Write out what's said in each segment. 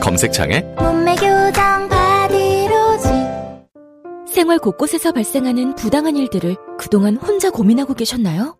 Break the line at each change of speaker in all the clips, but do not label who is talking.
검색창에
몸매 교정 바디로직
생활 곳곳에서 발생하는 부당한 일들을 그동안 혼자 고민하고 계셨나요?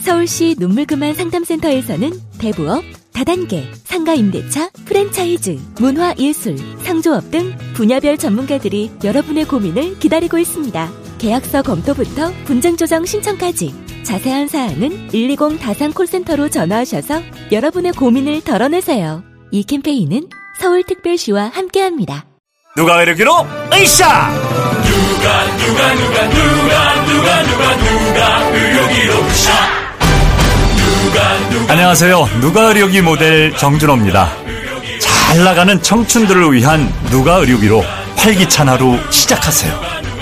서울시 눈물그만 상담센터에서는 대부업, 다단계, 상가임대차, 프랜차이즈, 문화예술, 상조업 등 분야별 전문가들이 여러분의 고민을 기다리고 있습니다. 계약서 검토부터 분쟁 조정 신청까지 자세한 사항은 120 다산 콜센터로 전화하셔서 여러분의 고민을 덜어내세요. 이 캠페인은 서울특별시와 함께합니다.
누가 이르기로? 으쌰! 안녕하세요. 누가 의료기 모델 정준호입니다. 잘 나가는 청춘들을 위한 누가 의료기로 활기찬 하루 시작하세요.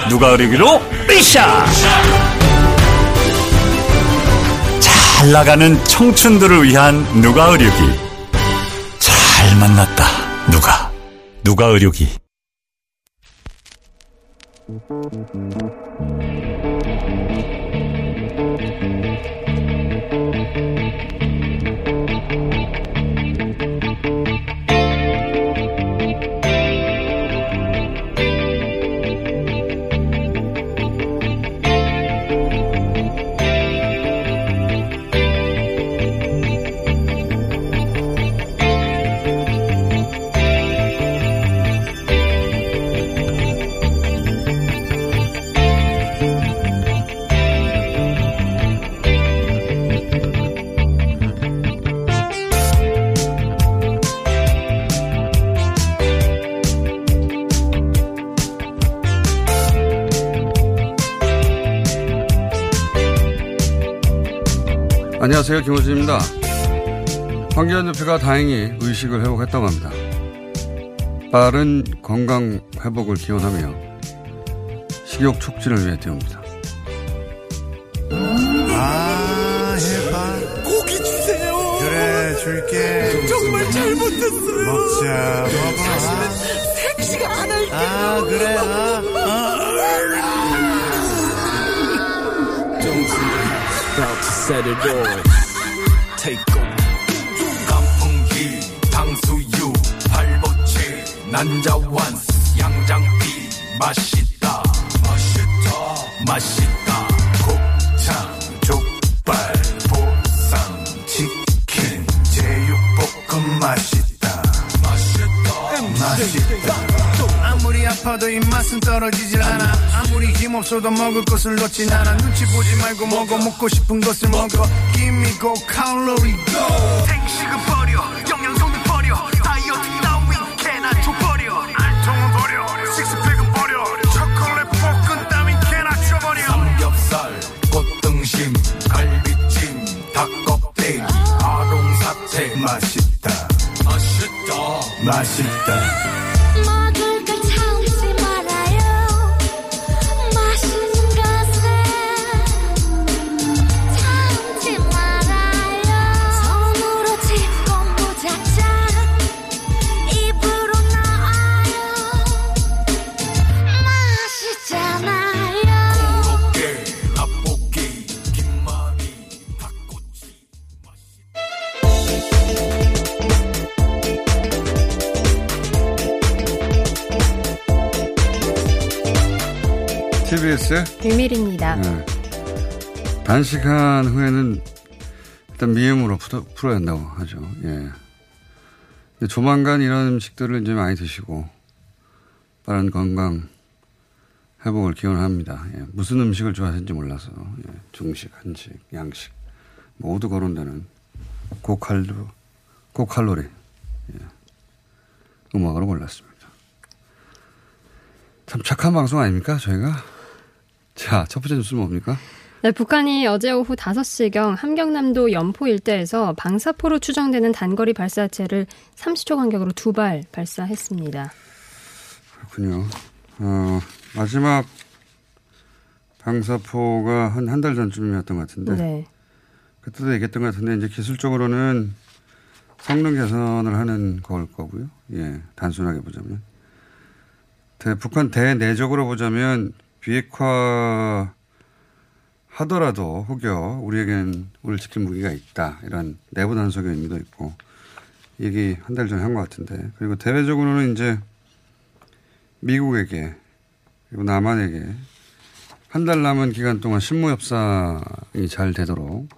누가 의료기로? 으쌰! 잘 나가는 청춘들을 위한 누가 의료기. 잘 만났다 누가? 누가 의료기
안녕하세요. 김호준입니다. 황교안 대표가 다행히 의식을 회복했다고 합니다. 빠른 건강 회복을 기원하며 식욕 촉진을 위해 띄웁니다.
아, 해봐. 고기 주세요. 그래, 줄게. 정말 잘못했어요. 먹자, 먹어. 생시가 안 할게. 아, 그래, 아. 아.
강풍기 난자완스 양장피 맛있다 맛있다 맛있다 곱창 족발 보쌈 치킨 제육볶음 맛있다 맛있다 맛있다
아무리 아파도 입맛은 떨어지질 않아. 아무리 힘없어도 먹을 것을 놓진 않아. 눈치 보지 말고 먹어. 먹고 싶은 것을 먹어. Give me go, calorie go. 생식은 버려.
맛있다
TBS
비밀입니다.
네. 단식한 후에는 일단 미음으로 풀어, 풀어야 한다고 하죠. 예. 조만간 이런 음식들을 이제 많이 드시고 빠른 건강 회복을 기원합니다. 예. 무슨 음식을 좋아하시는지 몰라서 예. 중식, 한식, 양식 모두 거론되는 고칼로 고칼로리 예. 음악으로 골랐습니다. 참 착한 방송 아닙니까 저희가? 자, 첫 번째 뉴스는 뭡니까?
네, 북한이 어제 오후 5시경 함경남도 연포 일대에서 방사포로 추정되는 단거리 발사체를 30초 간격으로 두 발 발사했습니다.
그렇군요. 어, 마지막 방사포가 한 한 달 전쯤이었던 것 같은데
네.
그때도 얘기했던 것 같은데 이제 기술적으로는 성능 개선을 하는 걸 거고요. 예, 단순하게 보자면 대, 북한 대내적으로 보자면 비핵화 하더라도 혹여 우리에겐 우리를 지킬 무기가 있다. 이런 내부 단속의 의미도 있고 얘기 한 달 전에 한 것 같은데. 그리고 대외적으로는 이제 미국에게 그리고 남한에게 한 달 남은 기간 동안 신무 협상이 잘 되도록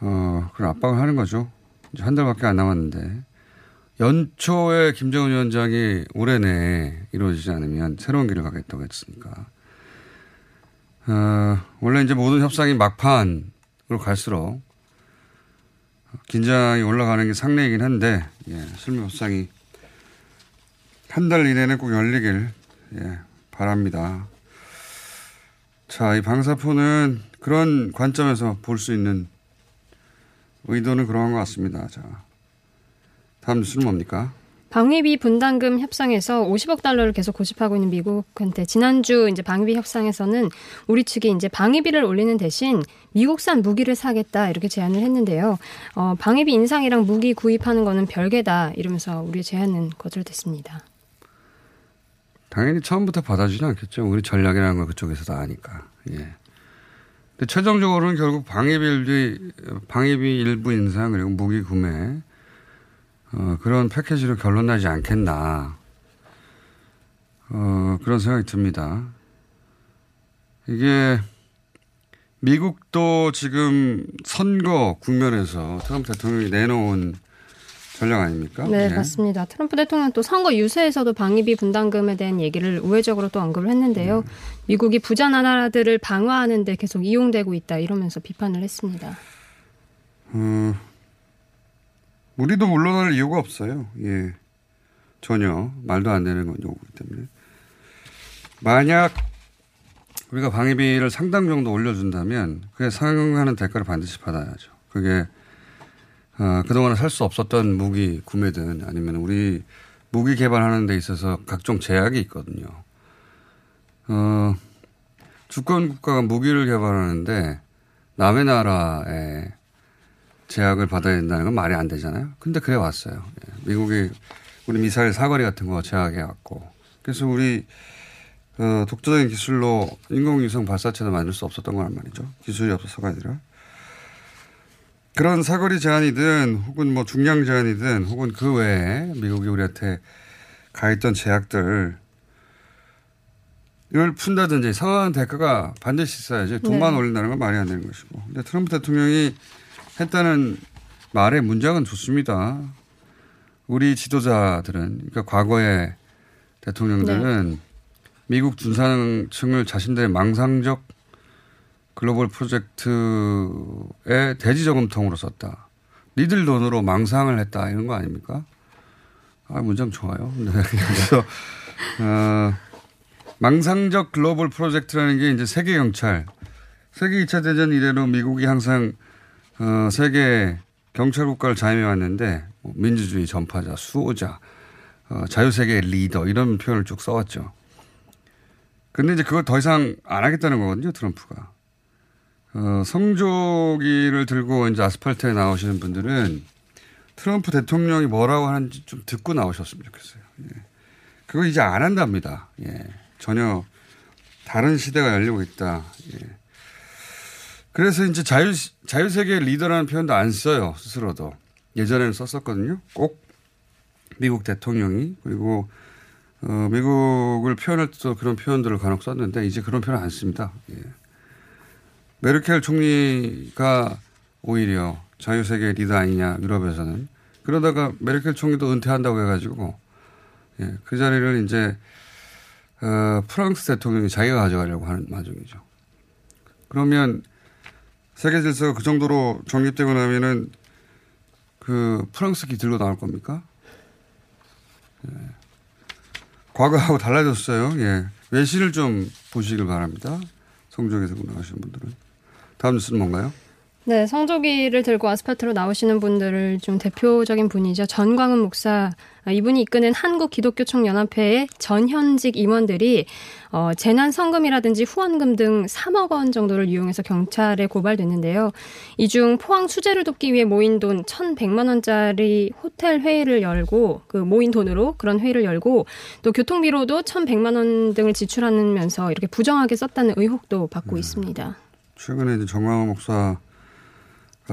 어 그런 압박을 하는 거죠. 이제 한 달밖에 안 남았는데 연초에 김정은 위원장이 올해 내에 이루어지지 않으면 새로운 길을 가겠다고 했으니까 어, 원래 이제 모든 협상이 막판으로 갈수록 긴장이 올라가는 게 상례이긴 한데 예, 실무 협상이 한 달 이내는 꼭 열리길 예, 바랍니다. 자, 이 방사포는 그런 관점에서 볼 수 있는 의도는 그러한 것 같습니다. 자, 다음 뉴스는 뭡니까?
방위비 분담금 협상에서 50억 달러를 계속 고집하고 있는 미국한테 지난주 이제 방위비 협상에서는 우리 측이 이제 방위비를 올리는 대신 미국산 무기를 사겠다 이렇게 제안을 했는데요. 어, 방위비 인상이랑 무기 구입하는 거는 별개다 이러면서 우리의 제안은 거절됐습니다.
당연히 처음부터 받아주지는 않겠죠. 우리 전략이라는 걸 그쪽에서 다 아니까. 예. 근데 최종적으로는 결국 방위비, 방위비 일부 인상 그리고 무기 구매 어, 그런 패키지로 결론 나지 않겠나. 어, 그런 생각이 듭니다. 이게 미국도 지금 선거 국면에서 트럼프 대통령이 내놓은 전략 아닙니까?
네,
예.
맞습니다. 트럼프 대통령 또 선거 유세에서도 방위비 분담금에 대한 얘기를 우회적으로 또 언급을 했는데요. 미국이 부자 나라들을 방어하는데 계속 이용되고 있다 이러면서 비판을 했습니다.
어, 우리도 물러날 이유가 없어요. 예. 전혀 말도 안 되는 건 요구기 때문에. 만약 우리가 방위비를 상당 정도 올려준다면 그에 상응하는 대가를 반드시 받아야죠. 그게 어, 그동안은 살수 없었던 무기 구매든 아니면 우리 무기 개발하는 데 있어서 각종 제약이 있거든요. 어, 주권 국가가 무기를 개발하는데 남의 나라에 제약을 받아야 된다는 건 말이 안 되잖아요. 근데 그래 왔어요. 예. 미국이 우리 미사일 사거리 같은 거 제약해 왔고. 그래서 우리 어, 독자적인 기술로 인공위성 발사체도 만들 수 없었던 거란 말이죠. 기술이 없어서가 아니라. 그런 사거리 제한이든 혹은 뭐 중량 제한이든 혹은 그 외에 미국이 우리한테 가했던 제약들 이걸 푼다든지 상황 대가가 반드시 있어야지 돈만
네.
올린다는 건 말이 안 되는 것이고. 근데 트럼프 대통령이 했다는 말의 문장은 좋습니다. 우리 지도자들은 그러니까 과거의 대통령들은 미국 중산층을 자신들의 망상적 글로벌 프로젝트의 대지 저금통으로 썼다. 니들 돈으로 망상을 했다 이런 거 아닙니까? 아 문장 좋아요. 네. 그래서 어, 망상적 글로벌 프로젝트라는 게 이제 세계 경찰, 세계 2차 대전 이래로 미국이 항상 어, 세계 경찰 국가를 자임해 왔는데 뭐 민주주의 전파자, 수호자, 어, 자유세계의 리더 이런 표현을 쭉 써왔죠. 근데 이제 그걸 더 이상 안 하겠다는 거거든요, 트럼프가. 어, 성조기를 들고 이제 아스팔트에 나오시는 분들은 트럼프 대통령이 뭐라고 하는지 좀 듣고 나오셨으면 좋겠어요. 예. 그거 이제 안 한답니다. 예. 전혀 다른 시대가 열리고 있다. 예. 그래서 이제 자유, 자유세계 리더라는 표현도 안 써요, 스스로도. 예전에는 썼었거든요. 꼭 미국 대통령이. 그리고, 어, 미국을 표현할 때도 그런 표현들을 간혹 썼는데, 이제 그런 표현 안 씁니다. 예. 메르켈 총리가 오히려 자유세계 리더 아니냐, 유럽에서는. 그러다가 메르켈 총리도 은퇴한다고 해가지고, 예, 그 자리를 이제, 어, 프랑스 대통령이 자기가 가져가려고 하는 마중이죠. 그러면 세계 질서가 그 정도로 정립되고 나면은 그 프랑스 기 들고 나올 겁니까? 예. 과거하고 달라졌어요. 예. 외신을 좀 보시길 바랍니다. 성적에서 나가시는 분들은. 다음 뉴스는 뭔가요?
네, 성조기를 들고 아스팔트로 나오시는 분들을 좀 대표적인 분이죠. 전광훈 목사. 아, 이분이 이끄는 한국 기독교총 연합회의 전현직 임원들이 어, 재난 성금이라든지 후원금 등 3억 원 정도를 이용해서 경찰에 고발됐는데요. 이 중 포항 수재를 돕기 위해 모인 돈 1,100만 원짜리 호텔 회의를 열고 그 모인 돈으로 그런 회의를 열고 또 교통비로도 1,100만 원 등을 지출하면서 이렇게 부정하게 썼다는 의혹도 받고 있습니다.
최근에 이제 정광호 목사가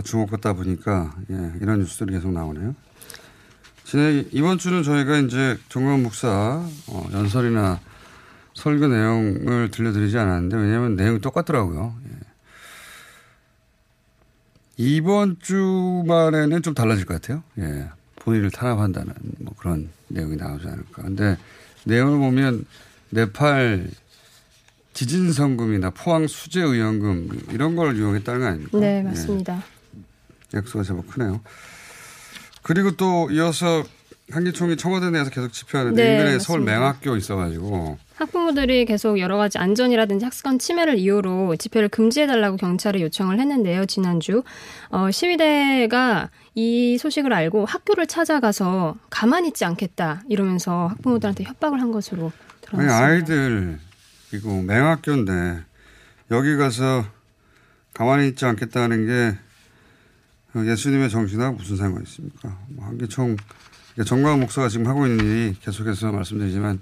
주목받다 보니까 예, 이런 뉴스들이 계속 나오네요. 지난 이번 주는 저희가 이제 정광호 목사 어, 연설이나 설교 내용을 들려드리지 않았는데 왜냐하면 내용이 똑같더라고요. 예. 이번 주말에는 좀 달라질 것 같아요. 예. 본인을 탄압한다는 뭐 그런 내용이 나오지 않을까. 근데 내용을 보면 네팔 지진 성금이나 포항 수재 의원금 이런 걸 이용했다는 거 아닙니까?
네, 맞습니다.
예. 액수가 제법 크네요. 그리고 또 이어서 한기총이 청와대 내에서 계속 집회하는데
네,
인근에 서울. 맹학교 있어가지고
학부모들이 계속 여러 가지 안전이라든지 학습관 침해를 이유로 집회를 금지해달라고 경찰에 요청을 했는데요, 지난주. 어, 시위대가 이 소식을 알고 학교를 찾아가서 가만히 있지 않겠다 이러면서 학부모들한테 협박을 한 것으로
아니
드러났습니다.
아이들이고 맹학교인데 여기 가서 가만히 있지 않겠다는 게 예수님의 정신하고 무슨 상관이 있습니까? 뭐 한기총 정광 목사가 지금 하고 있는 일이 계속해서 말씀드리지만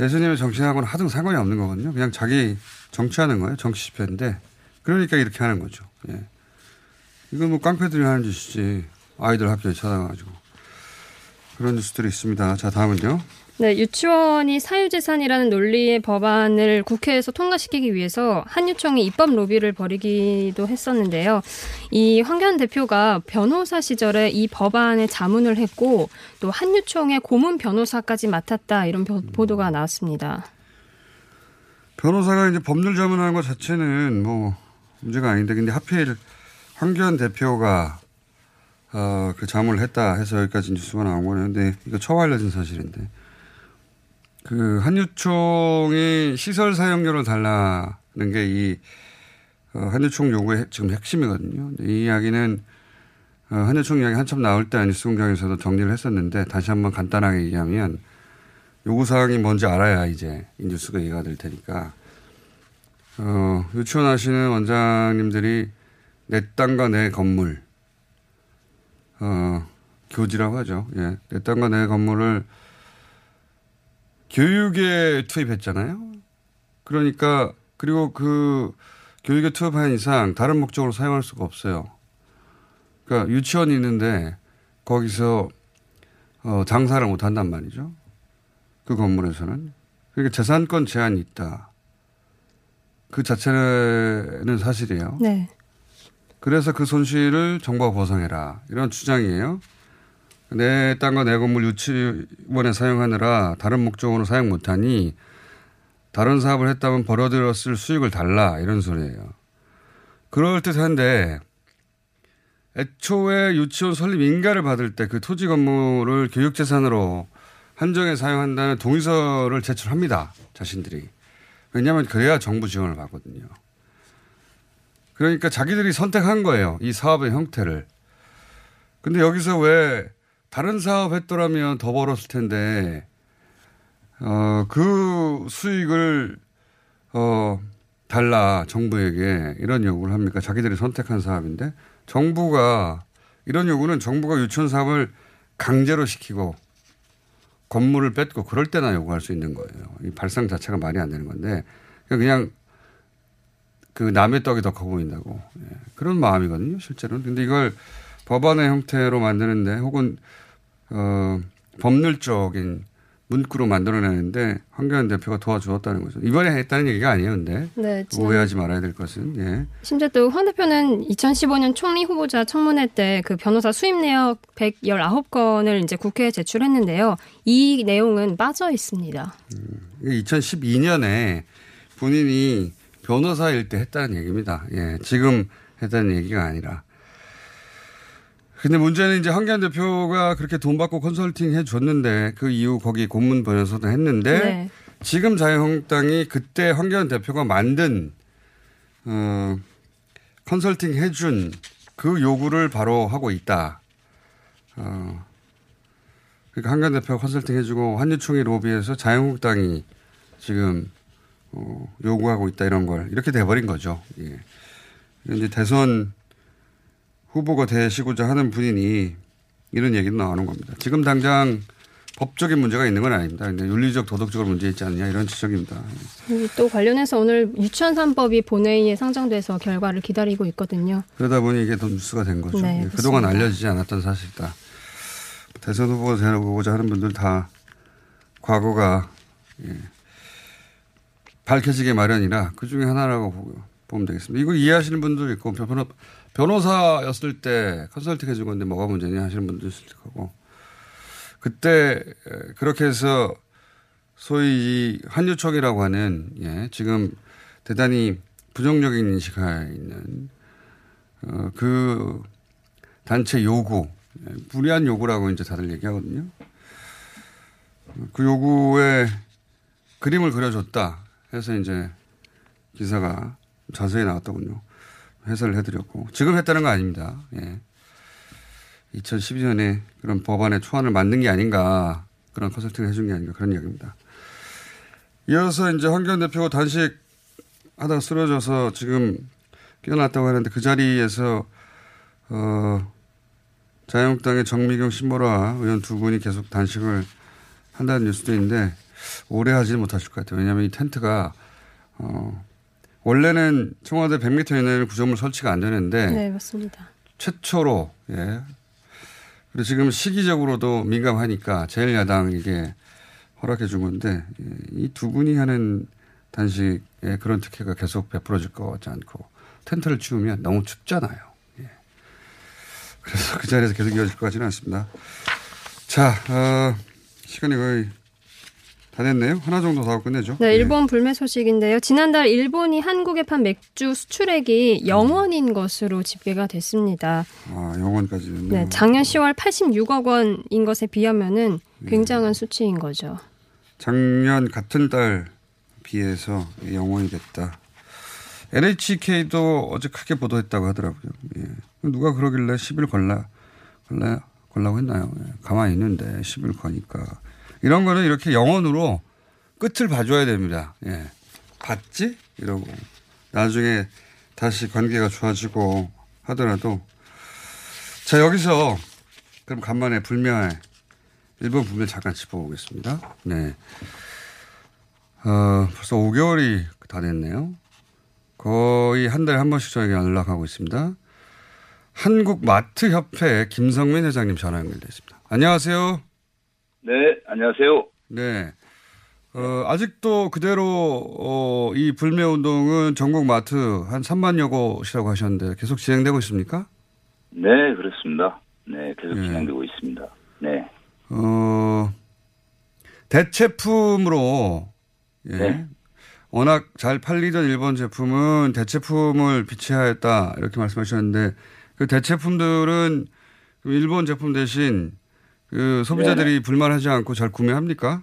예수님의 정신하고는 하등 상관이 없는 거거든요. 그냥 자기 정치하는 거예요. 정치 집회인데 그러니까 이렇게 하는 거죠. 예. 이건 뭐 깡패들이 하는 짓이지 아이들 학교에 찾아가지고 그런 뉴스들이 있습니다. 자 다음은요.
네, 유치원이 사유재산이라는 논리의 법안을 국회에서 통과시키기 위해서 한유총이 입법 로비를 벌이기도 했었는데요. 이 황교안 대표가 변호사 시절에 이 법안에 자문을 했고 또 한유총의 고문 변호사까지 맡았다 이런 보- 보도가 나왔습니다.
변호사가 이제 법률 자문하는 것 자체는 뭐 문제가 아닌데 근데 하필 황교안 대표가 어, 그 자문을 했다 해서 여기까지 뉴스가 나온 거네요. 근데 이거 처음 알려진 사실인데 그 한유총이 시설 사용료를 달라는 게이 어, 한유총 요구의 핵- 지금 핵심이거든요. 이 이야기는 어, 한유총 이야기 한참 나올 때 뉴스공장에서도 정리를 했었는데 다시 한번 간단하게 얘기하면 요구사항이 뭔지 알아야 이제 이 뉴스가 이해가 될 테니까. 어, 유치원 하시는 원장님들이 내 땅과 내 건물, 어, 교지라고 하죠. 예. 내 땅과 내 건물을 교육에 투입했잖아요. 그러니까, 그리고 그 교육에 투입한 이상 다른 목적으로 사용할 수가 없어요. 그러니까 유치원이 있는데 거기서 어, 장사를 못 한단 말이죠. 그 건물에서는. 그러니까 재산권 제한이 있다. 그 자체는 사실이에요.
네.
그래서 그 손실을 정부가 보상해라. 이런 주장이에요. 내 땅과 내 건물 유치원에 사용하느라 다른 목적으로 사용 못하니 다른 사업을 했다면 벌어들였을 수익을 달라. 이런 소리예요. 그럴 듯한데 애초에 유치원 설립 인가를 받을 때 그 토지 건물을 교육재산으로 한정해 사용한다는 동의서를 제출합니다. 자신들이. 왜냐하면 그래야 정부 지원을 받거든요. 그러니까 자기들이 선택한 거예요. 이 사업의 형태를. 근데 여기서 왜 다른 사업 했더라면 더 벌었을 텐데, 어, 그 수익을, 어, 달라, 정부에게. 이런 요구를 합니까? 자기들이 선택한 사업인데. 정부가, 이런 요구는 정부가 유치원 사업을 강제로 시키고, 건물을 뺏고 그럴 때나 요구할 수 있는 거예요. 이 발상 자체가 말이 안 되는 건데, 그냥 그 남의 떡이 더 커 보인다고. 예. 그런 마음이거든요, 실제로는. 근데 이걸 법안의 형태로 만드는데 혹은, 어, 법률적인 문구로 만들어내는데 황교안 대표가 도와주었다는 거죠. 이번에 했다는 얘기가 아니에요, 근데.
네,
오해하지 말아야 될 것은, 예.
심지어 또 황 대표는 2015년 총리 후보자 청문회 때 그 변호사 수입 내역 119건을 이제 국회에 제출했는데요. 이 내용은 빠져 있습니다.
2012년에 본인이 변호사일 때 했다는 얘기입니다. 예, 지금 했다는 얘기가 아니라. 근데 문제는 이제 황교안 대표가 그렇게 돈 받고 컨설팅 해 줬는데 그 이후 거기 고문 변호사도 했는데
네.
지금 자유한국당이 그때 황교안 대표가 만든 어, 컨설팅 해준 그 요구를 바로 하고 있다. 어, 그러니까 한강 대표가 컨설팅 해주고 한유총이 로비해서 자유한국당이 지금 어, 요구하고 있다 이런 걸 이렇게 돼버린 거죠. 예. 이제 대선 후보가 되시고자 하는 분이니 이런 얘기도 나오는 겁니다. 지금 당장 법적인 문제가 있는 건 아닙니다. 근데 윤리적 도덕적으로 문제 있지 않느냐 이런 지적입니다.
그리고 또 관련해서 오늘 유치원 3법이 본회의에 상정돼서 결과를 기다리고 있거든요.
그러다 보니 이게 더 뉴스가 된 거죠.
네,
예, 그동안. 알려지지 않았던 사실이다. 대선 후보가 되고자 하는 분들 다 과거가 예, 밝혀지게 마련이라 그 중에 하나라고 보면 되겠습니다. 이거 이해하시는 분도 있고 변호, 변호사였을 때 컨설팅 해준 건데 뭐가 문제냐 하시는 분도 있을 거고 그때 에, 그렇게 해서 소위 이 한유총이라고 하는 예, 지금 대단히 부정적인 인식하에 있는 어, 그 단체 요구, 예, 불리한 요구라고 이제 다들 얘기하거든요. 그 요구에 그림을 그려줬다 해서 이제 기사가 자세히 나왔더군요. 해설을 해드렸고 지금 했다는 거 아닙니다. 예. 2012년에 그런 법안의 초안을 만든 게 아닌가 그런 컨설팅을 해준 게 아닌가 그런 이야기입니다. 이어서 이제 황교안 대표가 단식 하다가 쓰러져서 지금 깨어났다고 하는데 그 자리에서 어 자유한국당의 정미경 신보라 의원 두 분이 계속 단식을 한다는 뉴스도 있는데 오래 하지는 못하실 것 같아요. 왜냐하면 이 텐트가 어 원래는 청와대 100m 이내에는 구조물 설치가 안 되는데
네, 맞습니다.
최초로 예. 그리고 지금 시기적으로도 민감하니까 제1야당에게 허락해 준 건데 이 두 분이 하는 단식에 그런 특혜가 계속 베풀어질 것 같지 않고 텐트를 치우면 너무 춥잖아요. 예. 그래서 그 자리에서 계속 이어질 것 같지는 않습니다. 자, 어, 시간이 거의 다 됐네요. 하나 정도 더 하고 끝내죠.
네,
예.
일본 불매 소식인데요. 지난달 일본이 한국에 판 맥주 수출액이 0원인 것으로 집계가 됐습니다.
아, 영원까지는.
네, 작년 10월 86억 원인 것에 비하면은 굉장한 수치인 거죠.
작년 같은 달 비해서 영원이 됐다. NHK도 어제 크게 보도했다고 하더라고요. 예. 누가 그러길래 10일 걸라, 걸라, 걸라고 했나요? 예. 가만히 있는데 10일 거니까. 이런 거는 이렇게 영원으로 끝을 봐줘야 됩니다. 예. 봤지? 이러고. 나중에 다시 관계가 좋아지고 하더라도. 자, 여기서 그럼 간만에 불멸, 일본 불멸 잠깐 짚어보겠습니다. 네. 어, 벌써 5개월이 다 됐네요. 거의 한 달에 한 번씩 저에게 연락하고 있습니다. 한국마트협회 김성민 회장님 전화 연결돼 있습니다. 안녕하세요.
네, 안녕하세요.
네. 어, 아직도 그대로, 어, 이 불매 운동은 전국 마트 한 3만여 곳이라고 하셨는데 계속 진행되고 있습니까?
네, 그렇습니다. 네, 계속
예.
진행되고 있습니다. 네.
어, 대체품으로, 예.
네.
워낙 잘 팔리던 일본 제품은 대체품을 비치하였다. 이렇게 말씀하셨는데 그 대체품들은 그 일본 제품 대신 그 소비자들이 불만하지 않고 잘 구매합니까?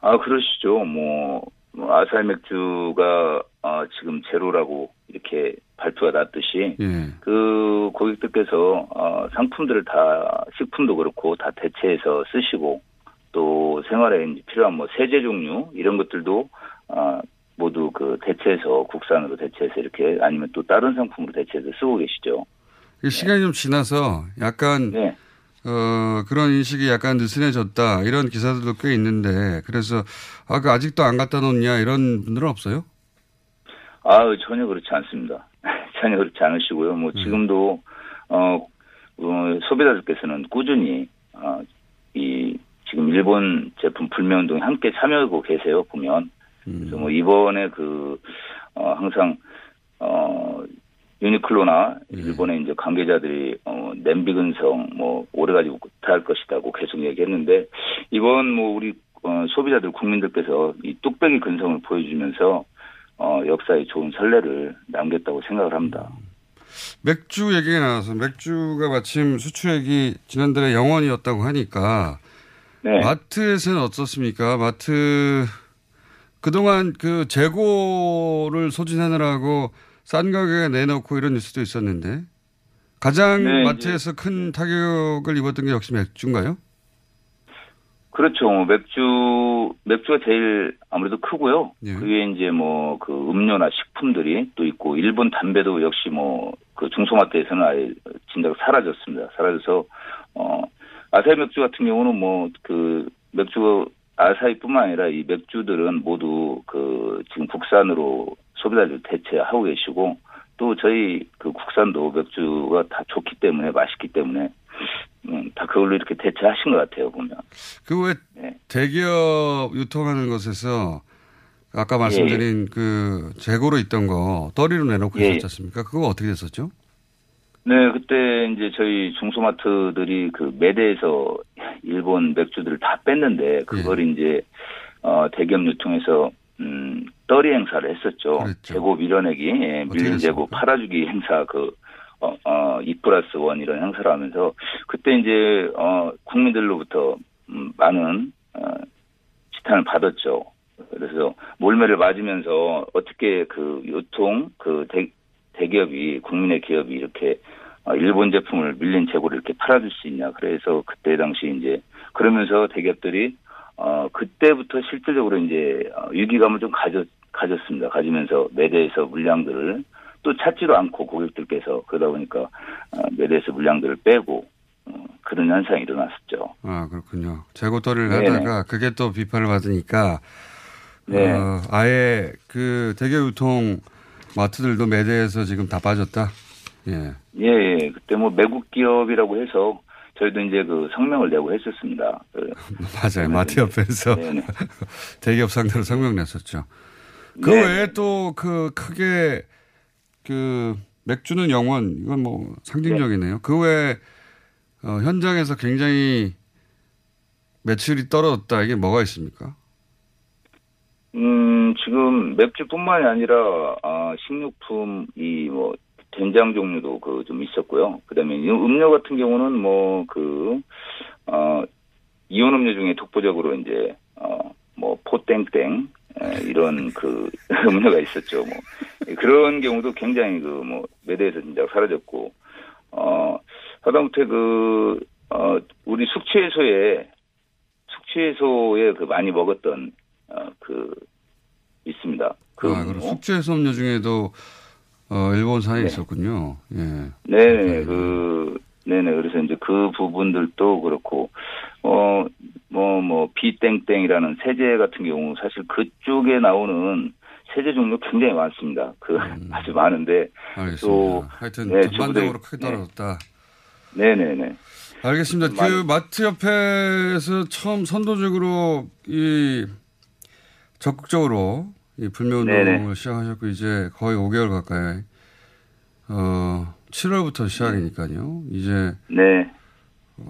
아, 그러시죠. 뭐, 뭐 아사히 맥주가 어, 지금 제로라고 이렇게 발표가 났듯이
예.
그 고객들께서 어, 상품들을 다 식품도 그렇고 다 대체해서 쓰시고 또 생활에 필요한 뭐 세제 종류 이런 것들도 어, 모두 그 대체해서 국산으로 대체해서 이렇게 아니면 또 다른 상품으로 대체해서 쓰고 계시죠.
이 시간이 좀 지나서 약간
네.
어, 그런 인식이 약간 느슨해졌다 이런 기사들도 꽤 있는데 그래서 아, 그 아직도 안 갖다 놓냐 이런 분들은 없어요?
아, 전혀 그렇지 않습니다. 전혀 그렇지 않으시고요. 뭐 지금도 어, 어, 소비자들께서는 꾸준히 어, 이 지금 일본 제품 불매 운동에 함께 참여하고 계세요. 보면 그래서 뭐 이번에 그 어, 항상 어, 유니클로나 일본의 이제 관계자들이 어, 냄비 근성 뭐 오래 가지고 못할 것이다고 계속 얘기했는데 이번 뭐 우리 어, 소비자들 국민들께서 이 뚝배기 근성을 보여주면서 어, 역사에 좋은 선례를 남겼다고 생각을 합니다.
맥주 얘기가 나와서 맥주가 마침 수출액이 지난달에 영원이었다고 하니까
네.
마트에서는 어떻습니까? 마트 그동안 그 재고를 소진하느라고 싼 가격에 내놓고 이런 뉴스도 있었는데 가장
네,
마트에서 큰 타격을 입었던 게 역시 맥주인가요?
그렇죠. 뭐 맥주 맥주가 제일 아무래도 크고요.
예.
그 위에 이제 뭐 그 음료나 식품들이 또 있고 일본 담배도 역시 뭐 그 중소마트에서는 아예 진작 사라졌습니다. 사라져서 어 아사히 맥주 같은 경우는 뭐 그 맥주 아사히뿐만 아니라 이 맥주들은 모두 그 지금 국산으로 소비자들 대체하고 계시고 또 저희 그 국산도 맥주가 다 좋기 때문에 맛있기 때문에 음, 다 그걸로 이렇게 대체하신 것 같아요 보면.
그왜
네.
대기업 유통하는 곳에서 아까 말씀드린 그 재고로 있던 거 떨이로 내놓고
예, 예.
있었지 않습니까? 그거 어떻게 됐었죠?
네, 그때 이제 저희 중소마트들이 그 매대에서 일본 맥주들을 다 뺐는데 그걸
예.
이제 어 대기업 유통에서 음 떨이 행사를 했었죠.
그랬죠.
재고 밀어내기, 예, 밀린 재고? 팔아주기 행사 그 어, 어, 2 플러스 1 이런 행사를 하면서 그때 이제 어 국민들로부터 음, 많은 어 지탄을 받았죠. 그래서 몰매를 맞으면서 어떻게 그 유통 그 대, 대기업이 국민의 기업이 이렇게 어, 일본 제품을 밀린 재고를 이렇게 팔아줄 수 있냐. 그래서 그때 당시 이제 그러면서 대기업들이 어 그때부터 실질적으로 이제 어, 위기감을 좀 가졌 가졌습니다. 가지면서 매대에서 물량들을 또 찾지도 않고 고객들께서 그러다 보니까 어, 매대에서 물량들을 빼고 어, 그런 현상이 일어났었죠.
아 그렇군요. 재고 떨이를
네네.
하다가 그게 또 비판을 받으니까
네.
어, 아예 그 대기업 유통 마트들도 매대에서 지금 다 빠졌다. 예.
예, 예. 그때 뭐 매국 기업이라고 해서 저희도 이제 그 성명을 내고 했었습니다. 그,
맞아요. 마트 옆에서
네네.
대기업 상대로 성명 냈었죠. 그
네.
외에 또 그 크게 그 맥주는 영원 이건 뭐 상징적이네요. 그 외에 어, 현장에서 굉장히 매출이 떨어졌다 이게 뭐가 있습니까?
음, 지금 맥주뿐만이 아니라 아, 식료품 이뭐 된장 종류도 그 좀 있었고요. 그다음에 이 음료 같은 경우는 뭐그 어, 이온 음료 중에 독보적으로 이제 어뭐 포땡땡 에, 이런 그 음료가 있었죠. 뭐 그런 경우도 굉장히 그 뭐 매대에서 진짜 사라졌고 어 하다못해 그 어, 우리 숙취해소에 숙취해소에 그 많이 먹었던 어, 그 있습니다. 그
아, 그리고 숙취해소 음료 중에도 어, 일본산이 있었군요. 예.
네네 그 네네 그래서 이제 그 부분들도 그렇고 어 뭐 뭐 비땡땡이라는 세제 같은 경우 사실 그쪽에 나오는 세제 종류 굉장히 많습니다. 그 아주 많은데
알겠습니다.
또
하여튼
네,
전반적으로 크게 떨어졌다.
네 네네
알겠습니다.
많이-
그 마트 옆에서 처음 선도적으로 이 적극적으로 이 불매운동을
네네.
시작하셨고 이제 거의 5개월 가까이 어 7월부터 시작이니까요. 이제
네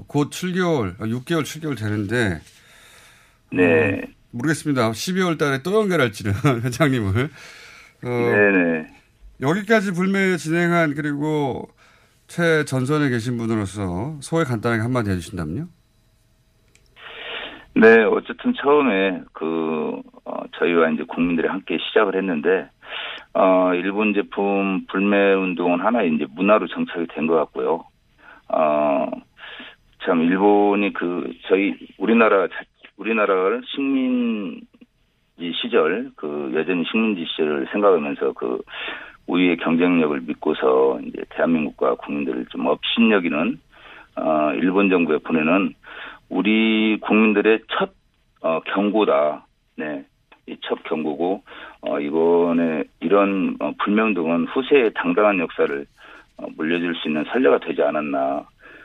곧 7개월, 아, 6개월, 7개월 되는데
네.
모르겠습니다. 12월 달에 또 연결할지는 회장님을 어,
네네.
여기까지 불매 진행한 그리고 최 전선에 계신 분으로서 소회 간단하게 한마디 해주신다면요.
네, 어쨌든 처음에 그 어, 저희와 이제 국민들이 함께 시작을 했는데 어, 일본 제품 불매 운동은 하나 이제 문화로 정착이 된 것 같고요. 어, 참 일본이 그 저희 우리나라 자- 우리나라를 식민지 시절 그 여전히 식민지 시절을 생각하면서 그 우위의 경쟁력을 믿고서 이제 대한민국과 국민들을 좀 업신여기는 어, 일본 정부에 보내는 우리 국민들의 첫 어, 경고다. 네. 이첫 경고고 어, 이번에 이런 어, 불매운동은 후세에 당당한 역사를 어, 물려줄 수 있는 선례가 되지 않았나.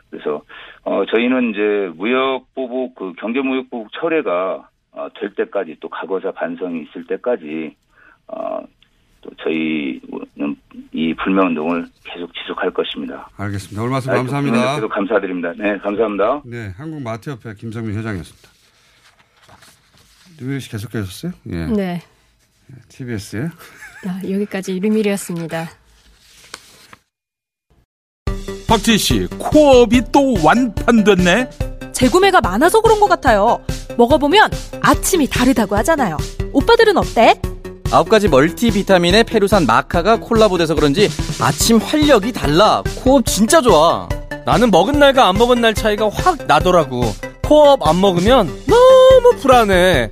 그래서 어, 저희는 이제 무역 보복 그 경제 무역 보복 철회가 어, 될 때까지 또 과거사 반성이 있을 때까지 어, 또 저희는 이 불매운동을 계속 지속할 것입니다.
알겠습니다. 오늘 말씀
아,
감사합니다.
계속 감사드립니다. 네, 감사합니다.
네, 한국 마트협회 김성민 회장이었습니다. 뉴욕 씨 계속 계셨어요? 예.
네.
TBS에.
아, 여기까지 일요일이었습니다.
박지희 씨, 코업이 또 완판됐네?
재구매가 많아서 그런 것 같아요. 먹어보면 아침이 다르다고 하잖아요. 오빠들은 어때?
아홉 가지 멀티비타민에 페루산 마카가 콜라보돼서 그런지 아침 활력이 달라. 코업 진짜 좋아.
나는 먹은 날과 안 먹은 날 차이가 확 나더라고. 코업 안 먹으면 너무 불안해.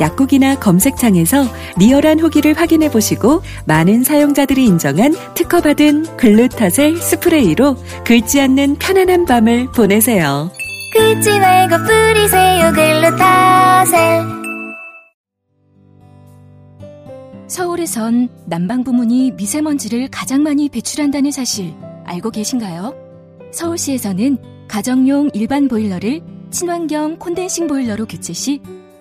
약국이나 검색창에서 리얼한 후기를 확인해 보시고 많은 사용자들이 인정한 특허받은 글루타셀 스프레이로 긁지 않는 편안한 밤을 보내세요.
긁지 말고 뿌리세요 글루타셀
서울에선 난방 부문이 미세먼지를 가장 많이 배출한다는 사실 알고 계신가요? 서울시에서는 가정용 일반 보일러를 친환경 콘덴싱 보일러로 교체 시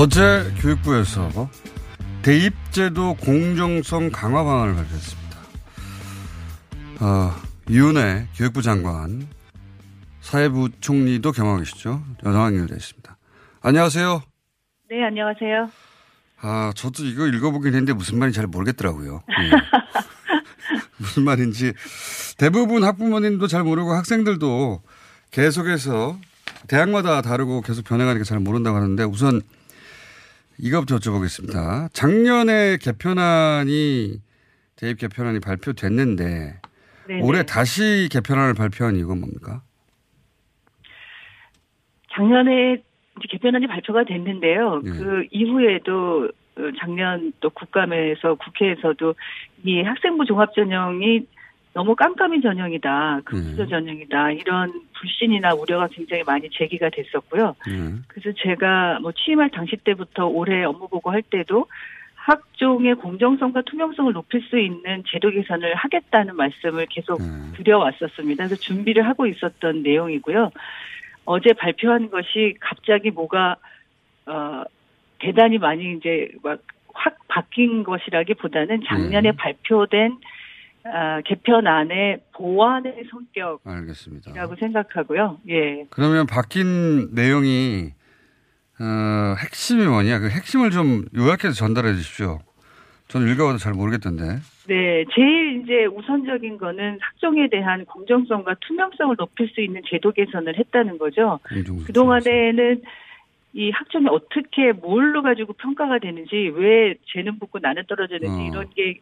어제 교육부에서 대입제도 공정성 강화 방안을 발표했습니다. 어, 유은혜 교육부 장관, 사회부 총리도 겸하고 계시죠. 전화 연결되어 있습니다. 안녕하세요.
네, 안녕하세요.
아, 저도 이거 읽어보긴 했는데 무슨 말인지 잘 모르겠더라고요. 예. 무슨 말인지 대부분 학부모님도 잘 모르고 학생들도 계속해서 대학마다 다르고 계속 변해가니까 잘 모른다고 하는데 우선 이것부터 여쭤보겠습니다. 작년에 개편안이 대입 개편안이 발표됐는데
네네.
올해 다시 개편안을 발표한 이유가 뭡니까?
작년에 개편안이 발표가 됐는데요.
네.
그 이후에도 어, 작년 또 국감에서 국회에서도 이 학생부 종합전형이 너무 깜깜이 전형이다, 급수저
네.
전형이다 이런 불신이나 우려가 굉장히 많이 제기가 됐었고요. 그래서 제가 뭐 취임할 당시 때부터 올해 업무 보고 할 때도 학종의 공정성과 투명성을 높일 수 있는 제도 개선을 하겠다는 말씀을 계속 드려왔었습니다. 그래서 준비를 하고 있었던 내용이고요. 어제 발표한 것이 갑자기 뭐가 어 대단히 많이 이제 막 확 바뀐 것이라기보다는 작년에 발표된 아, 개편안의 보완의 성격이라고
알겠습니다.
생각하고요. 예.
그러면 바뀐 내용이 어, 핵심이 뭐냐? 그 핵심을 좀 요약해서 전달해 주십시오. 저는 읽어봐도 잘 모르겠던데.
네, 제일 이제 우선적인 거는 학종에 대한 공정성과 투명성을 높일 수 있는 제도 개선을 했다는 거죠. 그 동안에는 이 학종이 어떻게 뭘로 가지고 평가가 되는지 왜 쟤는 붙고 나는 떨어지는지
어.
이런 게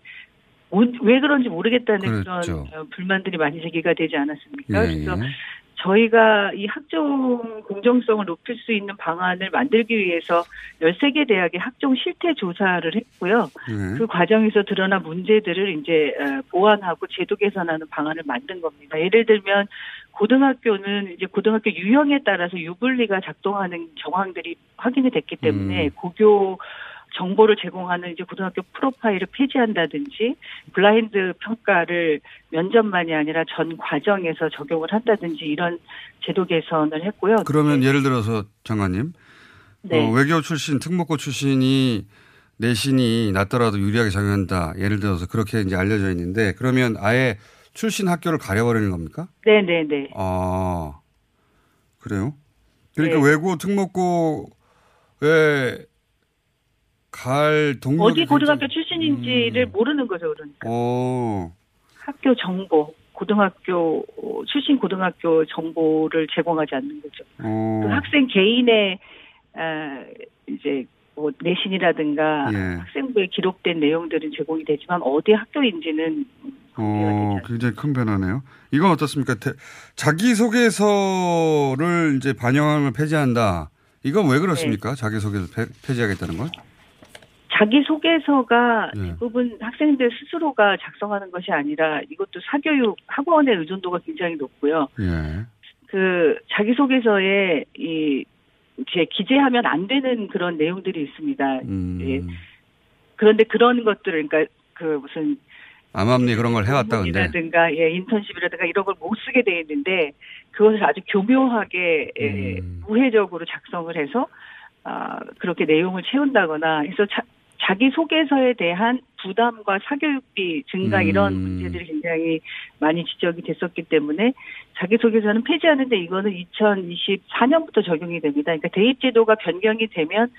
왜 그런지 모르겠다는
그렇죠.
그런 어, 불만들이 많이 제기가 되지 않았습니까?
예,
그래서
예.
저희가 이 학종 공정성을 높일 수 있는 방안을 만들기 위해서 13개 대학의 학종 실태 조사를 했고요.
네.
그 과정에서 드러난 문제들을 이제 어, 보완하고 제도 개선하는 방안을 만든 겁니다. 예를 들면 고등학교는 이제 고등학교 유형에 따라서 유불리가 작동하는 정황들이 확인이 됐기 때문에
음.
고교 정보를 제공하는 이제 고등학교 프로파일을 폐지한다든지 블라인드 평가를 면접만이 아니라 전 과정에서 적용을 한다든지 이런 제도 개선을 했고요.
그러면 예를 들어서 장관님,
네.
어, 외교 출신, 특목고 출신이 내신이 낮더라도 유리하게 작용한다. 예를 들어서 그렇게 이제 알려져 있는데 그러면 아예 출신 학교를 가려버리는 겁니까?
네네네.
아, 그래요? 그러니까
네.
외고 특목고에 갈 동력이
어디 고등학교 출신인지를 모르는 거죠, 그러니까.
어.
학교 정보, 고등학교 어, 출신 고등학교 정보를 제공하지 않는 거죠.
어.
그 학생 개인의 아, 이제 뭐 내신이라든가
예.
학생부에 기록된 내용들은 제공이 되지만 어디 학교인지는
어, 굉장히 큰 변화네요. 이건 어떻습니까? 대- 자기소개서를 이제 반영하면 폐지한다. 이건 왜 그렇습니까?
네.
자기소개서 폐, 폐지하겠다는 건?
자기 소개서가
예.
대부분 학생들 스스로가 작성하는 것이 아니라 이것도 사교육 학원의 의존도가 굉장히 높고요.
예.
그 자기 소개서에 이제 기재하면 안 되는 그런 내용들이 있습니다.
음.
예. 그런데 그런 것들을 그러니까 그 무슨
암암리 그런 걸 해왔다, 근데.
이라든가 예, 인턴십이라든가 이런 걸 못 쓰게 돼 있는데 그것을 아주 교묘하게 예,
음.
우회적으로 작성을 해서 아 그렇게 내용을 채운다거나 해서 자, 자기 소개서에 대한 부담과 사교육비 증가 이런
음.
문제들이 굉장히 많이 지적이 됐었기 때문에 자기 소개서는 폐지하는데 이거는 2024년부터 적용이 됩니다. 그러니까 대입 제도가 변경이 되면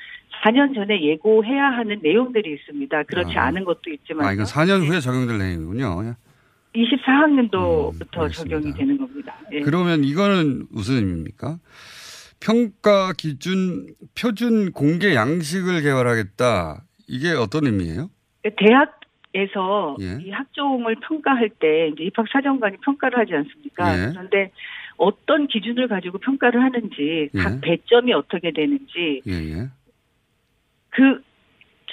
4년 전에 예고해야 하는 내용들이 있습니다. 그렇지
아.
않은 것도 있지만
아, 이건 4년 후에 적용될 내용이군요.
24학년도부터 적용이 되는 겁니다. 예.
그러면 이거는 무슨 의미입니까? 평가 기준 표준 공개 양식을 개발하겠다. 이게 어떤 의미예요?
대학에서
예.
이 학종을 평가할 때 이제 입학 사정관이 평가를 하지 않습니까?
예.
그런데 어떤 기준을 가지고 평가를 하는지
예.
각 배점이 어떻게 되는지
예, 예.
그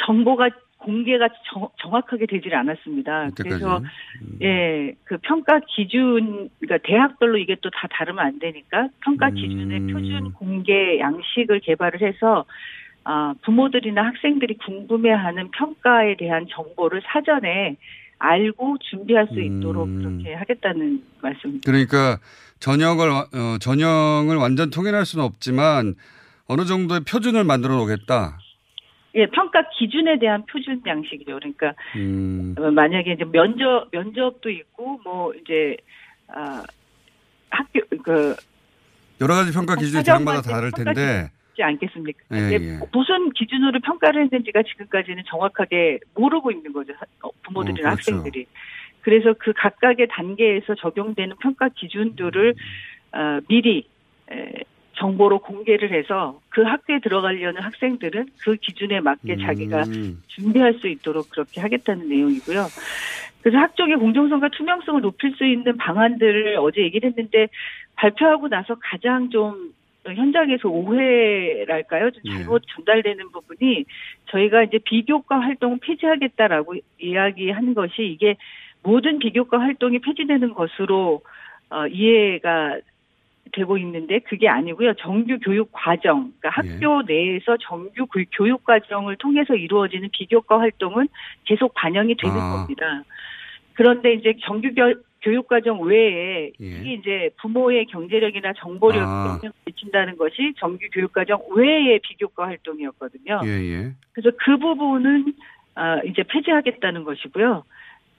정보가 공개가 정, 정확하게 되질 않았습니다. 그래서 예, 그 평가 기준 그러니까 대학별로 이게 또 다 다르면 안 되니까 평가
음.
기준의 표준 공개 양식을 개발을 해서 아, 부모들이나 학생들이 궁금해하는 평가에 대한 정보를 사전에 알고 준비할 수 있도록
음.
그렇게 하겠다는 말씀입니다.
그러니까 전형을 와- 어, 전형을 완전 통일할 수는 없지만 어느 정도의 표준을 만들어 놓겠다.
예, 평가 기준에 대한 표준 양식이죠. 그러니까
음.
어, 만약에 이제 면접 면접도 있고 뭐 이제 아 학교 그
여러 가지 평가 기준이 대학마다 다를 텐데.
지 않겠습니까?
예,
근데
예.
무슨 기준으로 평가를 했는지가 지금까지는 정확하게 모르고 있는 거죠. 어, 부모들이나
어, 그렇죠.
학생들이. 그래서 그 각각의 단계에서 적용되는 평가 기준들을 어, 미리 에, 정보로 공개를 해서 그 학교에 들어가려는 학생들은 그 기준에 맞게 자기가
음.
준비할 수 있도록 그렇게 하겠다는 내용이고요. 그래서 학종의 공정성과 투명성을 높일 수 있는 방안들을 어제 얘기를 했는데 발표하고 나서 가장 좀 현장에서 오해랄까요? 좀 잘못 전달되는 부분이 저희가 이제 비교과 활동을 폐지하겠다라고 이야기한 것이 이게 모든 비교과 활동이 폐지되는 것으로 어, 이해가 되고 있는데 그게 아니고요. 정규 교육 과정, 그러니까 학교 내에서 정규 그 교육 과정을 통해서 이루어지는 비교과 활동은 계속 반영이 되는
아.
겁니다. 그런데 이제 정규 교, 교육 과정 외에
예.
이게 이제 부모의 경제력이나 정보력에
아.
미친다는 것이 정규 교육 과정 외의 비교과 활동이었거든요.
예, 예.
그래서 그 부분은 아, 이제 폐지하겠다는 것이고요.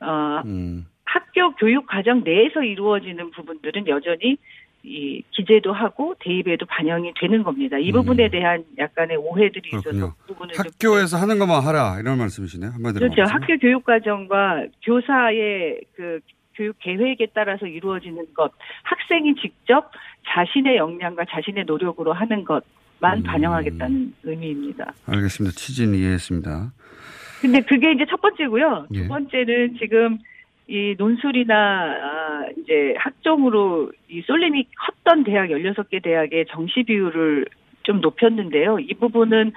어,
음.
학교 교육 과정 내에서 이루어지는 부분들은 여전히 이 기재도 하고 대입에도 반영이 되는 겁니다. 이 부분에 대한 약간의 오해들이 있어서
음. 그렇군요.
그 부분을 좀
학교에서 하는 것만 하라 이런 말씀이시네요. 한마디로
그렇죠.
말해서.
학교 교육 과정과 교사의 그 교육 계획에 따라서 이루어지는 것, 학생이 직접 자신의 역량과 자신의 노력으로 하는
음.
것만 반영하겠다는 의미입니다.
알겠습니다. 취지는 이해했습니다.
근데 그게 이제 첫 번째고요.
예.
두 번째는 지금 이 논술이나 아, 이제 학종으로 이 쏠림이 컸던 대학 16개 대학의 정시 비율을 좀 높였는데요. 이 부분은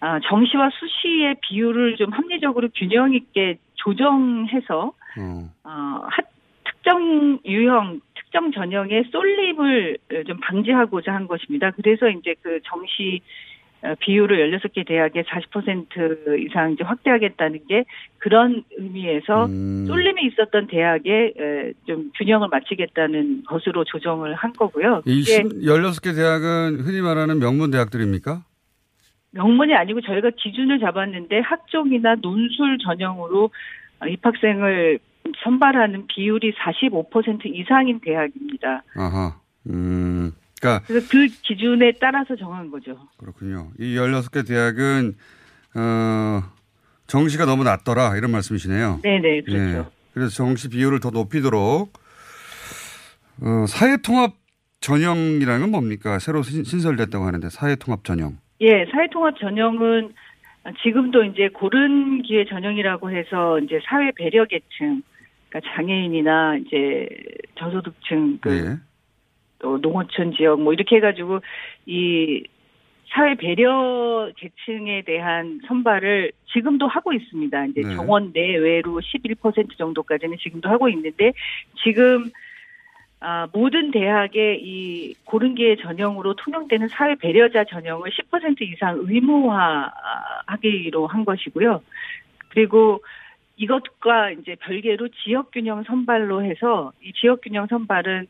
아, 정시와 수시의 비율을 좀 합리적으로 균형 있게 조정해서
어.
어, 하- 특정 유형, 특정 전형의 쏠림을 좀 방지하고자 한 것입니다. 그래서 이제 그 정시 어, 비율을 16개 대학에 40% 이상 이제 확대하겠다는 게 그런 의미에서
음.
쏠림이 있었던 대학에 에, 좀 균형을 맞추겠다는 것으로 조정을 한 거고요.
이
이게
16개 대학은 흔히 말하는 명문 대학들입니까?
명문이 아니고 저희가 기준을 잡았는데 학종이나 논술 전형으로 어, 입학생을 선발하는 비율이 45% 이상인 대학입니다.
아하. 음. 그러니까
그래서 그 기준에 따라서 정한 거죠.
그렇군요. 이 16개 대학은 어, 정시가 너무 낮더라 이런 말씀이시네요.
네 네, 그렇죠.
예. 그래서 정시 비율을 더 높이도록 어, 사회 통합 전형이라는 건 뭡니까? 새로 신- 신설됐다고 하는데 사회 통합 전형.
예, 사회 통합 전형은 지금도 이제 고른 기회 전형이라고 해서 이제 사회 배려 계층, 그러니까 장애인이나 이제 저소득층, 그
예.
또 농어촌 지역 뭐 이렇게 해가지고 이 사회 배려 계층에 대한 선발을 지금도 하고 있습니다. 이제
네.
정원 내외로 11% 정도까지는 지금도 하고 있는데 지금 아, 모든 대학의 이 고른기회 전형으로 통용되는 사회 배려자 전형을 10% 이상 의무화하기로 한 것이고요. 그리고 이것과 이제 별개로 지역균형 선발로 해서 이 지역균형 선발은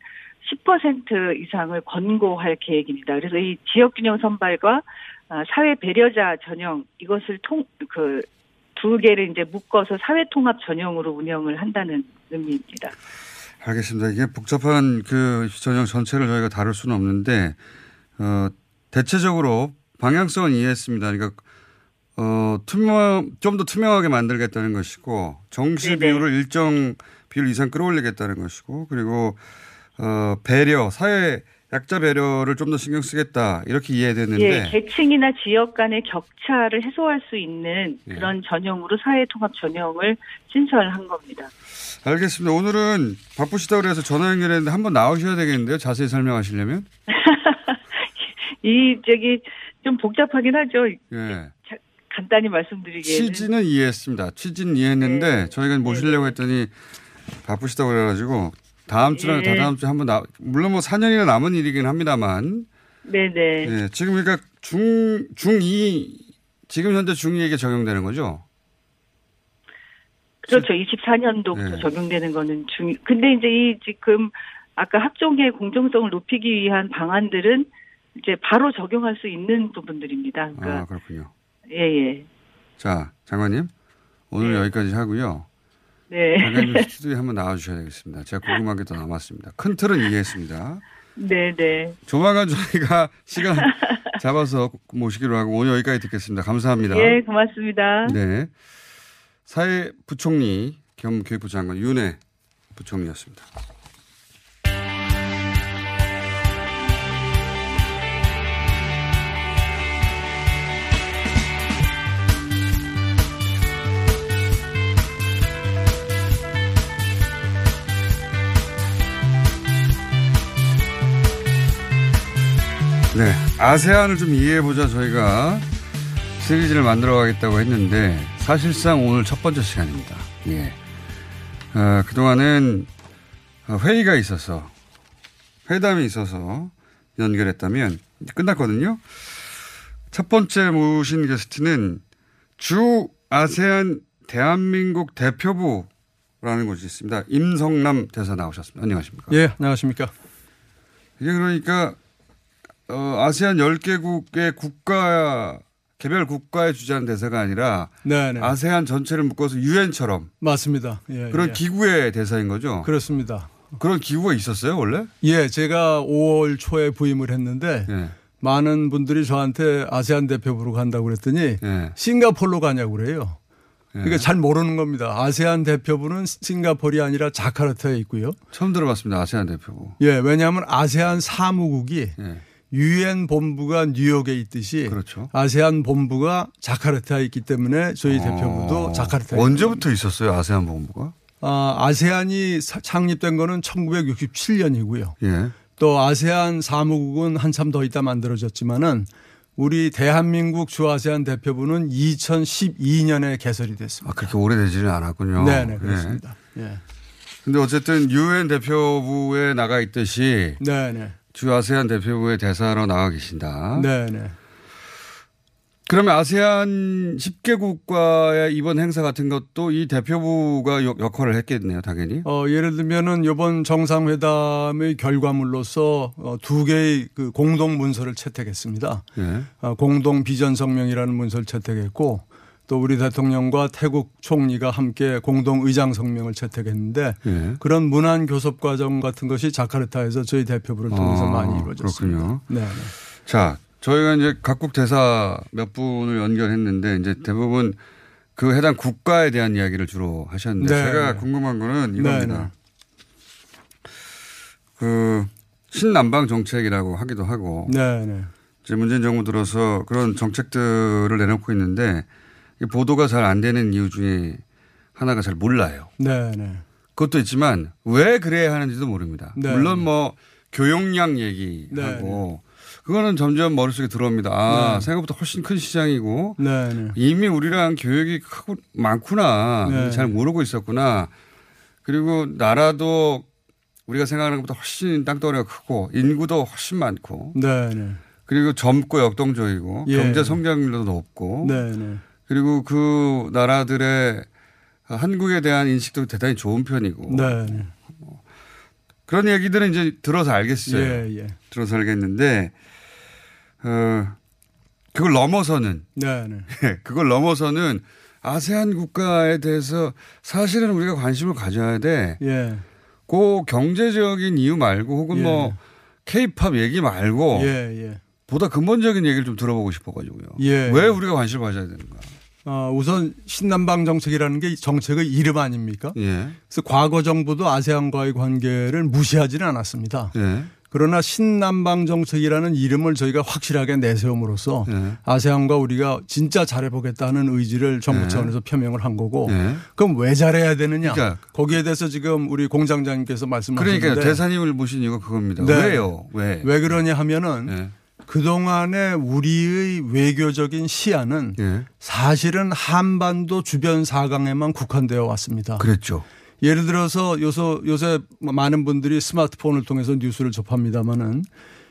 10% 이상을 권고할 계획입니다. 그래서 이 지역균형 선발과 아, 사회 배려자 전형 이것을 통 그 두 개를 이제 묶어서 사회 통합 전형으로 운영을 한다는 의미입니다.
알겠습니다. 이게 복잡한 그 전형 전체를 저희가 다룰 수는 없는데 어, 대체적으로 방향성은 이해했습니다. 그러니까 어, 투명 좀 더 투명하게 만들겠다는 것이고 정시 비율을 일정 비율 이상 끌어올리겠다는 것이고 그리고 어, 배려 사회 약자 배려를 좀 더 신경 쓰겠다 이렇게 이해됐는데
예, 계층이나 지역 간의 격차를 해소할 수 있는 그런 전형으로 사회통합 전형을 신설한 겁니다.
알겠습니다. 오늘은 바쁘시다고 그래서 전화 연결했는데 한번 나오셔야 되겠는데요. 자세히 설명하시려면.
이 저기 좀 복잡하긴 하죠.
예.
자- 간단히 말씀드리기에는
취지는 이해했습니다. 취지는 이해했는데 저희가 모시려고 했더니 바쁘시다고 그래가지고 다음 주나
예.
다다음 주에 한번 나 물론 뭐 4년이나 남은 일이긴 합니다만
네네.
예, 지금 그러니까 중 중2 지금 현재 중2에게 적용되는 거죠.
그렇죠. 24년도부터
네.
적용되는 거는 중. 근데 이제 이 지금 아까 학종의 공정성을 높이기 위한 방안들은 이제 바로 적용할 수 있는 부분들입니다. 그러니까
아 그렇군요.
예예.
자 장관님 오늘 여기까지 하고요.
네.
장관님 스튜디오에 한번 나와주셔야 되겠습니다. 제가 궁금한 게더 남았습니다. 큰 틀은 이해했습니다.
네네.
조만간 저희가 시간 잡아서 모시기로 하고 오늘 여기까지 듣겠습니다. 감사합니다.
예, 고맙습니다.
네. 사회부총리 겸 교육부 장관 윤해 부총리였습니다. 네. 아세안을 좀 이해해보자 저희가 시리즈를 만들어 가겠다고 했는데 사실상 오늘 첫 번째 시간입니다. 예. 어, 그동안은 회의가 있어서 회담이 있어서 연결했다면 끝났거든요. 첫 번째 모신 게스트는 주 아세안 대한민국 대표부라는 곳이 있습니다. 임성남 대사 나오셨습니다. 안녕하십니까?
예, 안녕하십니까?
이게 그러니까 어, 아세안 10개국의 국가 개별 국가에 주재하는 대사가 아니라
네네.
아세안 전체를 묶어서 유엔처럼
맞습니다. 예,
그런
예.
기구의 대사인 거죠.
그렇습니다.
그런 기구가 있었어요 원래?
예, 제가 5월 초에 부임을 했는데
예.
많은 분들이 저한테 아세안 대표부로 간다고 그랬더니
예.
싱가폴로 가냐고 그래요. 그러니까 잘 모르는 겁니다. 아세안 대표부는 싱가폴이 아니라 자카르타에 있고요.
처음 들어봤습니다. 아세안 대표부.
예, 왜냐하면 아세안 사무국이
예.
유엔 본부가 뉴욕에 있듯이
그렇죠.
아세안 본부가 자카르타에 있기 때문에 저희 대표부도 자카르타에
어. 언제부터 있었어요 아세안 본부가?
아, 아세안이 사- 창립된 거는 1967년이고요.
예.
또 아세안 사무국은 한참 더 있다 만들어졌지만은 우리 대한민국 주아세안 대표부는 2012년에 개설이 됐습니다.
아, 그렇게 오래되지는 않았군요.
네네, 그렇습니다. 예.
근데 어쨌든 유엔 대표부에 나가 있듯이
네네.
주 아세안 대표부의 대사로 나가 계신다.
네 네.
그러면 아세안 10개국과의 이번 행사 같은 것도 이 대표부가 역- 역할을 했겠네요, 당연히.
어, 예를 들면은 이번 정상회담의 결과물로서 어, 두 개의 그 공동 문서를 채택했습니다.
예.
어, 공동 비전 성명이라는 문서를 채택했고 또 우리 대통령과 태국 총리가 함께 공동 의장 성명을 채택했는데
예.
그런 문안 교섭 과정 같은 것이 자카르타에서 저희 대표부를 통해서
아,
많이 이루어졌습니다.
그렇군요.
네.
자, 저희가 이제 각국 대사 몇 분을 연결했는데 이제 대부분 그 해당 국가에 대한 이야기를 주로 하셨는데
네.
제가 궁금한 거는 이겁니다.
네, 네.
그 신남방 정책이라고 하기도 하고
네, 네.
이제 문재인 정부 들어서 그런 정책들을 내놓고 있는데 이 보도가 잘 안 되는 이유 중에 하나가 잘 몰라요.
네, 네.
그것도 있지만 왜 그래야 하는지도 모릅니다.
네.
물론 뭐 교역량 얘기하고 그거는 점점 머릿속에 들어옵니다. 아,
네.
생각보다 훨씬 큰 시장이고
네, 네.
이미 우리랑 교역이 크고 많구나.
네.
잘 모르고 있었구나. 그리고 나라도 우리가 생각하는 것보다 훨씬 땅덩어리가 크고 인구도 훨씬 많고
네, 네.
그리고 젊고 역동적이고
예.
경제 성장률도 높고
네, 네.
그리고 그 나라들의 한국에 대한 인식도 대단히 좋은 편이고
네, 네.
그런 얘기들은 이제 들어서 알겠어요.
예, 예.
들어서 알겠는데 어 그걸 넘어서는
네, 네.
그걸 넘어서는 아세안 국가에 대해서 사실은 우리가 관심을 가져야 돼.
예.
그 경제적인 이유 말고 혹은
예.
뭐 케이팝 얘기 말고
예, 예.
보다 근본적인 얘기를 좀 들어보고 싶어가지고요.
예.
왜 우리가 관심을 가져야 되는가?
어, 우선 신남방 정책이라는 게 정책의 이름 아닙니까?
예.
그래서 과거 정부도 아세안과의 관계를 무시하지는 않았습니다.
예.
그러나 신남방 정책이라는 이름을 저희가 확실하게 내세움으로써
예.
아세안과 우리가 진짜 잘해보겠다는 의지를 정부
예.
차원에서 표명을 한 거고
예.
그럼 왜 잘해야 되느냐?
그러니까.
거기에 대해서 지금 우리 공장장님께서 말씀하셨는데
그러니까 대사님을 모신 이유가 그겁니다.
네.
왜요? 왜?
왜 그러냐 하면은
예.
그동안에 우리의 외교적인 시야는
예.
사실은 한반도 주변 사강에만 국한되어 왔습니다.
그랬죠.
예를 들어서 요새, 요새 많은 분들이 스마트폰을 통해서 뉴스를 접합니다마는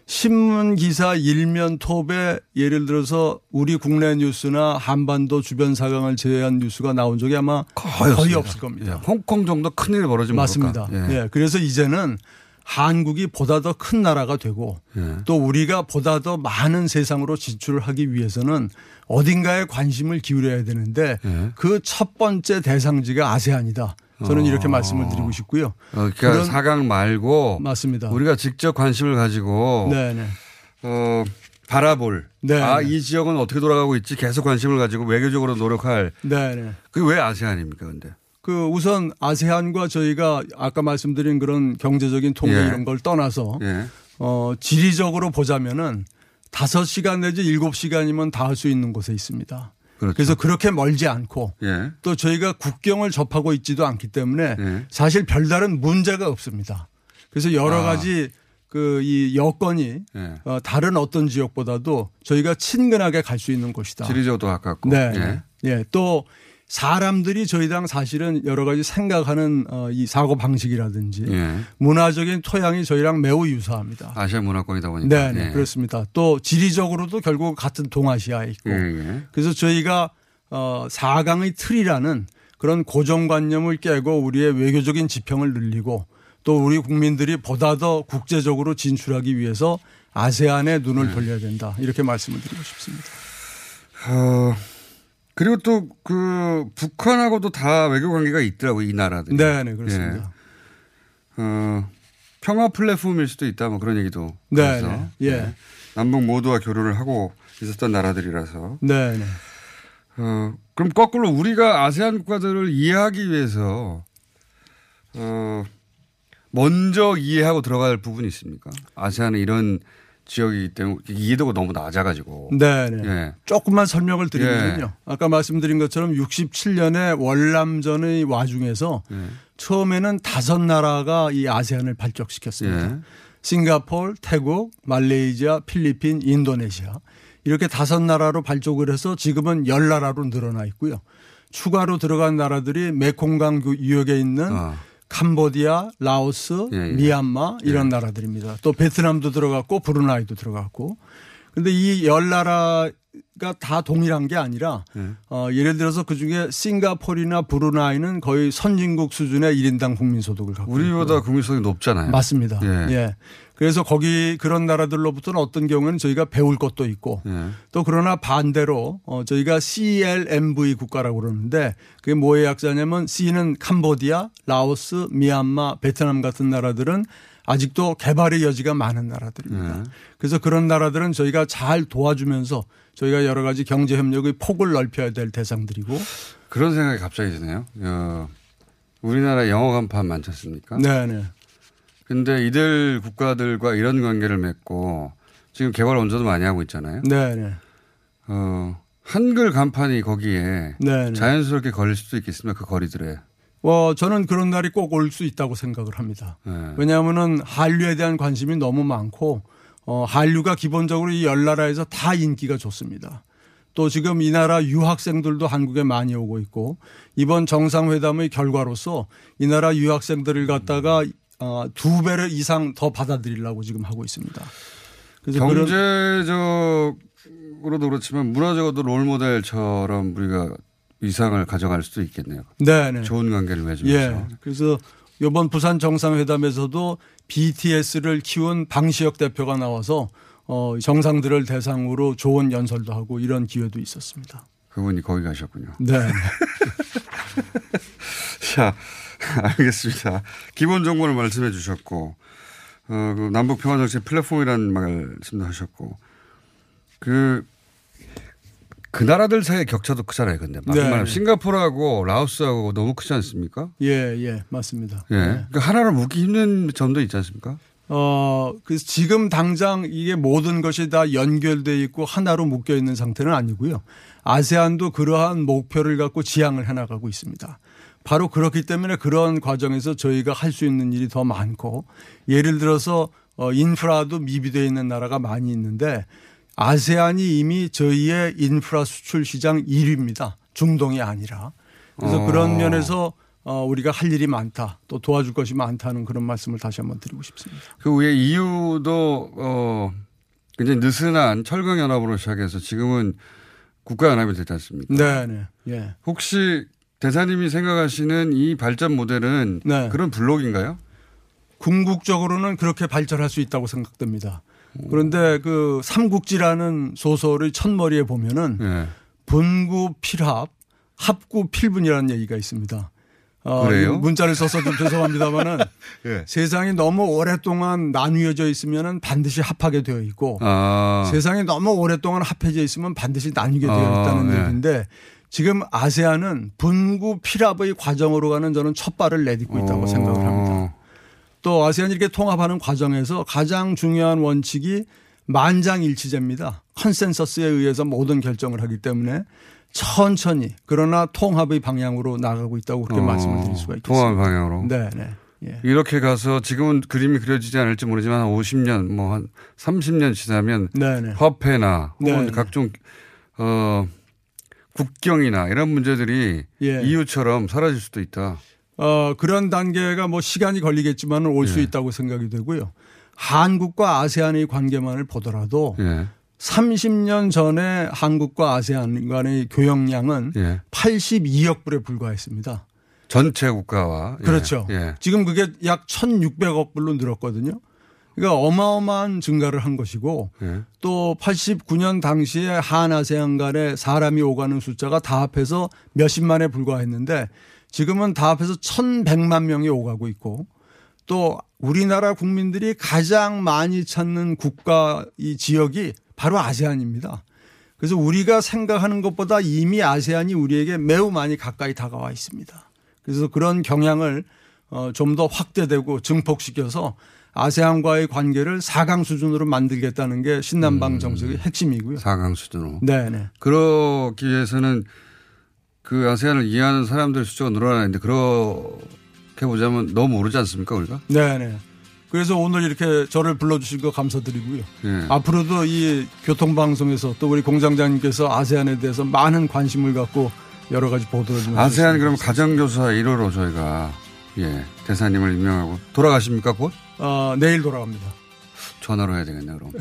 신문 기사 일면 톱에 예를 들어서 우리 국내 뉴스나 한반도 주변 사강을 제외한 뉴스가 나온 적이 아마 거의,
없습니다.
없을 겁니다.
예. 홍콩 정도 큰일 벌어지면
맞습니다.
모를까?
예. 그래서 이제는 한국이 보다 더 큰 나라가 되고
예.
또 우리가 보다 더 많은 세상으로 진출을 하기 위해서는 어딘가에 관심을 기울여야 되는데
예.
그첫 번째 대상지가 아세안이다. 저는 이렇게
어.
말씀을 드리고 싶고요.
어, 그러니까 사강 말고
맞습니다.
우리가 직접 관심을 가지고
네네.
어, 바라볼.
네.
아, 이 지역은 어떻게 돌아가고 있지? 계속 관심을 가지고 외교적으로 노력할.
네네.
그게 왜 아세안입니까, 근데?
그 우선 아세안과 저희가 아까 말씀드린 그런 경제적인 통계
예.
이런 걸 떠나서
예.
어, 지리적으로 보자면은 다섯 시간 내지 일곱 시간이면 다 할 수 있는 곳에 있습니다.
그렇죠.
그래서 그렇게 멀지 않고
예.
또 저희가 국경을 접하고 있지도 않기 때문에
예.
사실 별다른 문제가 없습니다. 그래서 여러
아.
가지 그 이 여건이
예.
어, 다른 어떤 지역보다도 저희가 친근하게 갈 수 있는 곳이다.
지리적도 가깝고.
네.
예.
예. 또 사람들이 저희랑 사실은 여러 가지 생각하는 어, 이 사고 방식이라든지
예.
문화적인 토양이 저희랑 매우 유사합니다.
아시아 문화권이다 보니까.
네, 네,
예.
그렇습니다. 또 지리적으로도 결국 같은 동아시아에 있고
예, 예.
그래서 저희가 어 4강의 틀이라는 그런 고정관념을 깨고 우리의 외교적인 지평을 늘리고 또 우리 국민들이 보다 더 국제적으로 진출하기 위해서 아세안에 눈을
네.
돌려야 된다. 이렇게 말씀을 드리고 싶습니다.
어, 그리고 또 그 북한하고도 다 외교 관계가 있더라고요, 이 나라들이.
네, 네, 그렇습니다.
예. 어, 평화 플랫폼일 수도 있다, 뭐 그런 얘기도.
네,
그래서.
네. 예.
남북 모두와 교류를 하고 있었던 나라들이라서.
네, 네.
어, 그럼 거꾸로 우리가 아세안 국가들을 이해하기 위해서 어, 먼저 이해하고 들어갈 부분이 있습니까? 아세안은 이런 지역이기 때문에 이해도가 너무 낮아가지고.
네, 네.
예.
조금만 설명을 드리면요.
예.
아까 말씀드린 것처럼 67년에 월남전의 와중에서
예.
처음에는 다섯 나라가 이 아세안을 발족시켰습니다.
예.
싱가폴, 태국, 말레이시아, 필리핀, 인도네시아 이렇게 다섯 나라로 발족을 해서 지금은 열 나라로 늘어나 있고요. 추가로 들어간 나라들이 메콩강 그 유역에 있는 캄보디아, 라오스,
아. 예, 예.
미얀마 이런
예.
나라들입니다. 또 베트남도 들어갔고 브루나이도 들어갔고. 근데 이 열 나라가 다 동일한 게 아니라
예.
어, 예를 들어서 그 중에 싱가폴이나 브루나이는 거의 선진국 수준의 1인당 국민 소득을 갖고
우리보다 국민 소득이 높잖아요.
맞습니다.
예.
예. 그래서 거기 그런 나라들로부터는 어떤 경우는 저희가 배울 것도 있고
예.
또 그러나 반대로 어 저희가 CLMV 국가라고 그러는데 그게 뭐의 약자냐면 C는 캄보디아, 라오스, 미얀마, 베트남 같은 나라들은 아직도 개발의 여지가 많은 나라들입니다. 그래서 그런 나라들은 저희가 잘 도와주면서 저희가 여러 가지 경제 협력의 폭을 넓혀야 될 대상들이고
그런 생각이 갑자기 드네요. 어, 우리나라 영어 간판 많지 않습니까?
네 네.
근데 이들 국가들과 이런 관계를 맺고 지금 개발 원조도 많이 하고 있잖아요.
네네.
어, 한글 간판이 거기에
네네.
자연스럽게 걸릴 수도 있겠습니다. 그 거리들에.
어, 저는 그런 날이 꼭 올 수 있다고 생각을 합니다.
네.
왜냐하면은 한류에 대한 관심이 너무 많고 어, 한류가 기본적으로 이 열 나라에서 다 인기가 좋습니다. 또 지금 이 나라 유학생들도 한국에 많이 오고 있고 이번 정상회담의 결과로서 이 나라 유학생들을 갖다가 어, 두 배를 이상 더 받아들이려고 지금 하고 있습니다. 그래서
경제적으로도 그렇지만 문화적으로도 롤 모델처럼 우리가 이상을 가져갈 수도 있겠네요.
네네.
좋은 관계를 맺으면서.
예. 그래서 이번 부산 정상회담에서도 BTS를 키운 방시혁 대표가 나와서 어, 정상들을 대상으로 좋은 연설도 하고 이런 기회도 있었습니다.
그분이 거기 가셨군요.
네.
자, 알겠습니다. 기본 정보를 말씀해 주셨고, 어, 그 남북 평화 정책 플랫폼이라는 말씀도 하셨고, 그, 그 나라들 사이의 격차도 크잖아요, 근데. 막
네.
말하면 싱가포르하고 라오스하고 너무 크지 않습니까?
예, 예, 맞습니다.
예. 그러니까 하나를 묻기 힘든 점도 있지 않습니까?
어, 그래서 지금 당장 이게 모든 것이 다 연결돼 있고 하나로 묶여 있는 상태는 아니고요. 아세안도 그러한 목표를 갖고 지향을 해나가고 있습니다. 바로 그렇기 때문에 그런 과정에서 저희가 할 수 있는 일이 더 많고 예를 들어서 어, 인프라도 미비되어 있는 나라가 많이 있는데 아세안이 이미 저희의 인프라 수출 시장 1위입니다. 중동이 아니라. 그래서
어.
그런 면에서 어, 우리가 할 일이 많다. 또 도와줄 것이 많다는 그런 말씀을 다시 한번 드리고 싶습니다.
그 위에 EU도, 어, 굉장히 느슨한 철강연합으로 시작해서 지금은 국가연합이 됐지 않습니까?
네, 네. 예.
혹시 대사님이 생각하시는 이 발전 모델은
네.
그런 블록인가요?
궁극적으로는 그렇게 발전할 수 있다고 생각됩니다. 그런데 그 삼국지라는 소설의 첫머리에 보면은
네.
분구 필합, 합구 필분이라는 얘기가 있습니다. 어,
그래요?
문자를 써서 좀 죄송합니다만은
예.
세상이 너무 오랫동안 나뉘어져 있으면은 반드시 합하게 되어 있고
아.
세상이 너무 오랫동안 합해져 있으면 반드시 나뉘게 되어
아,
있다는
네.
얘기인데 지금 아세안은 분구 필합의 과정으로 가는 저는 첫 발을 내딛고 있다고
어.
생각을 합니다. 또 아세안이 이렇게 통합하는 과정에서 가장 중요한 원칙이 만장일치제입니다. 컨센서스에 의해서 모든 결정을 하기 때문에 천천히 그러나 통합의 방향으로 나가고 있다고 그렇게
어,
말씀을 드릴 수가 있겠습니다.
통합 방향으로.
네, 네. 예.
이렇게 가서 지금은 그림이 그려지지 않을지 모르지만 한 50년, 뭐 한 30년 지나면
네네.
화폐나 혹은
네네.
각종 어 국경이나 이런 문제들이
예.
EU처럼 사라질 수도 있다.
어, 그런 단계가 뭐 시간이 걸리겠지만 올수
예.
있다고 생각이 되고요. 한국과 아세안의 관계만을 보더라도
예.
30년 전에 한국과 아세안 간의 교역량은
예.
82억 불에 불과했습니다.
전체 국가와 예.
그렇죠.
예.
지금 그게 약 1,600억 불로 늘었거든요. 그러니까 어마어마한 증가를 한 것이고
예.
또 89년 당시에 한아세안 간에 사람이 오가는 숫자가 다 합해서 몇십만에 불과했는데 지금은 다 합해서 1,100만 명이 오가고 있고 또 우리나라 국민들이 가장 많이 찾는 국가 이 지역이 바로 아세안입니다. 그래서 우리가 생각하는 것보다 이미 아세안이 우리에게 매우 많이 가까이 다가와 있습니다. 그래서 그런 경향을 어, 좀 더 확대되고 증폭시켜서 아세안과의 관계를 4강 수준으로 만들겠다는 게 신남방 정책의 핵심이고요.
4강 수준으로.
네네.
그러기 위해서는 그 아세안을 이해하는 사람들 숫자가 늘어나야 하는데 그렇게 보자면 너무 모르지 않습니까 우리가?
네네. 그래서 오늘 이렇게 저를 불러주신 거 감사드리고요.
예.
앞으로도 이 교통방송에서 또 우리 공장장님께서 아세안에 대해서 많은 관심을 갖고 여러 가지 보도를 좀
아세안 그럼 가정교사 1호로 저희가 예 대사님을 임명하고 돌아가십니까 곧?
어, 내일 돌아갑니다.
전화로 해야 되겠네요 그럼.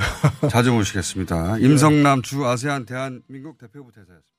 자주 모시겠습니다. 임성남 주 아세안 대한민국 대표부 대사였습니다.